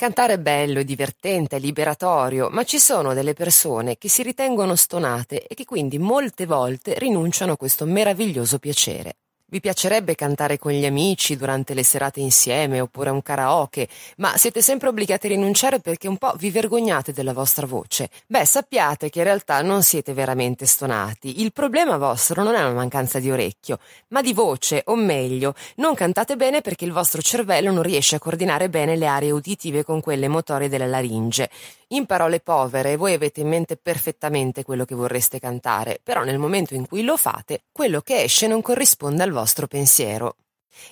Cantare è bello, è divertente, è liberatorio, ma ci sono delle persone che si ritengono stonate e che quindi molte volte rinunciano a questo meraviglioso piacere. Vi piacerebbe cantare con gli amici durante le serate insieme oppure un karaoke, ma siete sempre obbligati a rinunciare perché un po' vi vergognate della vostra voce? Beh, sappiate che in realtà non siete veramente stonati. Il problema vostro non è una mancanza di orecchio, ma di voce, o meglio, non cantate bene perché il vostro cervello non riesce a coordinare bene le aree uditive con quelle motorie della laringe. In parole povere, voi avete in mente perfettamente quello che vorreste cantare, però nel momento in cui lo fate, quello che esce non corrisponde al vostro pensiero.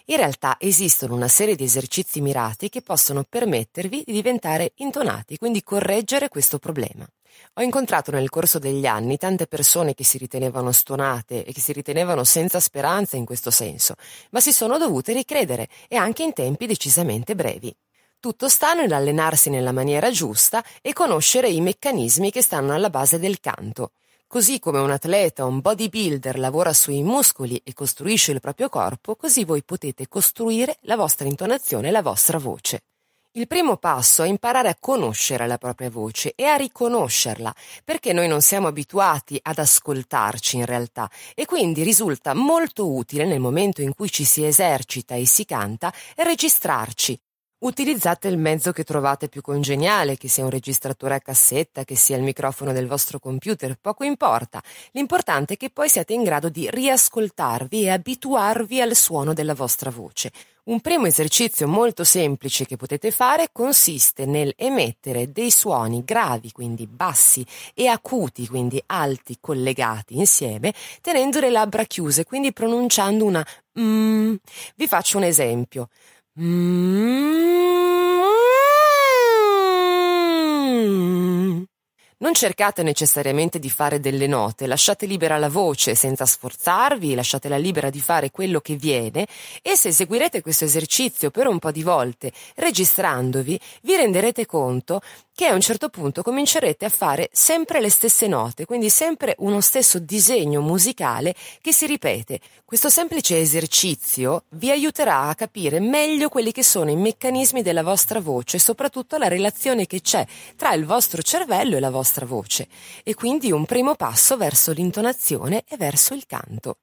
In realtà esistono una serie di esercizi mirati che possono permettervi di diventare intonati, quindi correggere questo problema. Ho incontrato nel corso degli anni tante persone che si ritenevano stonate e che si ritenevano senza speranza in questo senso, ma si sono dovute ricredere e anche in tempi decisamente brevi. Tutto sta nell'allenarsi nella maniera giusta e conoscere i meccanismi che stanno alla base del canto. Così come un atleta o un bodybuilder lavora sui muscoli e costruisce il proprio corpo, così voi potete costruire la vostra intonazione e la vostra voce. Il primo passo è imparare a conoscere la propria voce e a riconoscerla, perché noi non siamo abituati ad ascoltarci in realtà e quindi risulta molto utile nel momento in cui ci si esercita e si canta registrarci, Utilizzate il mezzo che trovate più congeniale, che sia un registratore a cassetta, che sia il microfono del vostro computer, poco importa. L'importante è che poi siate in grado di riascoltarvi e abituarvi al suono della vostra voce. Un primo esercizio molto semplice che potete fare consiste nel emettere dei suoni gravi, quindi bassi, e acuti, quindi alti, collegati insieme, tenendo le labbra chiuse, quindi pronunciando una mm. Vi faccio un esempio. Mm. Non cercate necessariamente di fare delle note, lasciate libera la voce senza sforzarvi, lasciatela libera di fare quello che viene e se eseguirete questo esercizio per un po' di volte, registrandovi, vi renderete conto che a un certo punto comincerete a fare sempre le stesse note, quindi sempre uno stesso disegno musicale che si ripete. Questo semplice esercizio vi aiuterà a capire meglio quelli che sono i meccanismi della vostra voce e soprattutto la relazione che c'è tra il vostro cervello e la vostra voce e quindi un primo passo verso l'intonazione e verso il canto.